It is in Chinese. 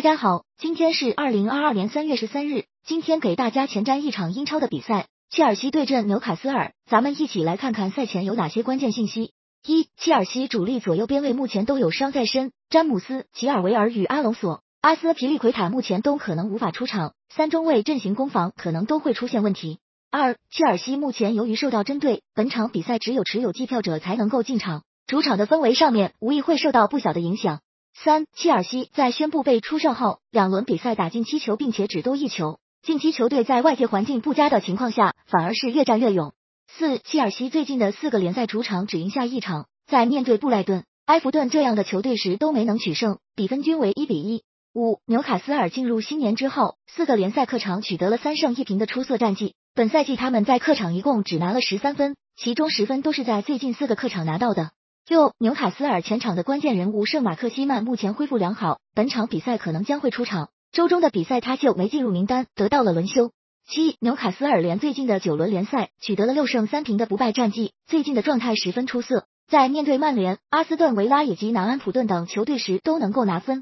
大家好，今天是二零二二年三月十三日。今天给大家前瞻一场英超的比赛，切尔西对阵纽卡斯尔。咱们一起来看看赛前有哪些关键信息。一、切尔西主力左右边卫目前都有伤在身，詹姆斯、吉尔维尔与阿隆索、阿斯皮利奎塔目前都可能无法出场，三中卫阵型攻防可能都会出现问题。二、切尔西目前由于受到针对，本场比赛只有持有计票者才能够进场，主场的氛围上面无疑会受到不小的影响。三，切尔西在宣布被出售后，两轮比赛打进七球，并且只丢一球。近期球队在外界环境不佳的情况下，反而是越战越勇。四，切尔西最近的四个联赛主场只赢下一场，在面对布莱顿、埃弗顿这样的球队时都没能取胜，比分均为一比一。五，纽卡斯尔进入新年之后，四个联赛客场取得了三胜一平的出色战绩。本赛季他们在客场一共只拿了十三分，其中十分都是在最近四个客场拿到的。六，纽卡斯尔前场的关键人物圣马克西曼目前恢复良好，本场比赛可能将会出场。周中的比赛他就没进入名单，得到了轮休。七，纽卡斯尔联最近的九轮联赛取得了六胜三平的不败战绩，最近的状态十分出色，在面对曼联、阿斯顿维拉以及南安普顿等球队时都能够拿分。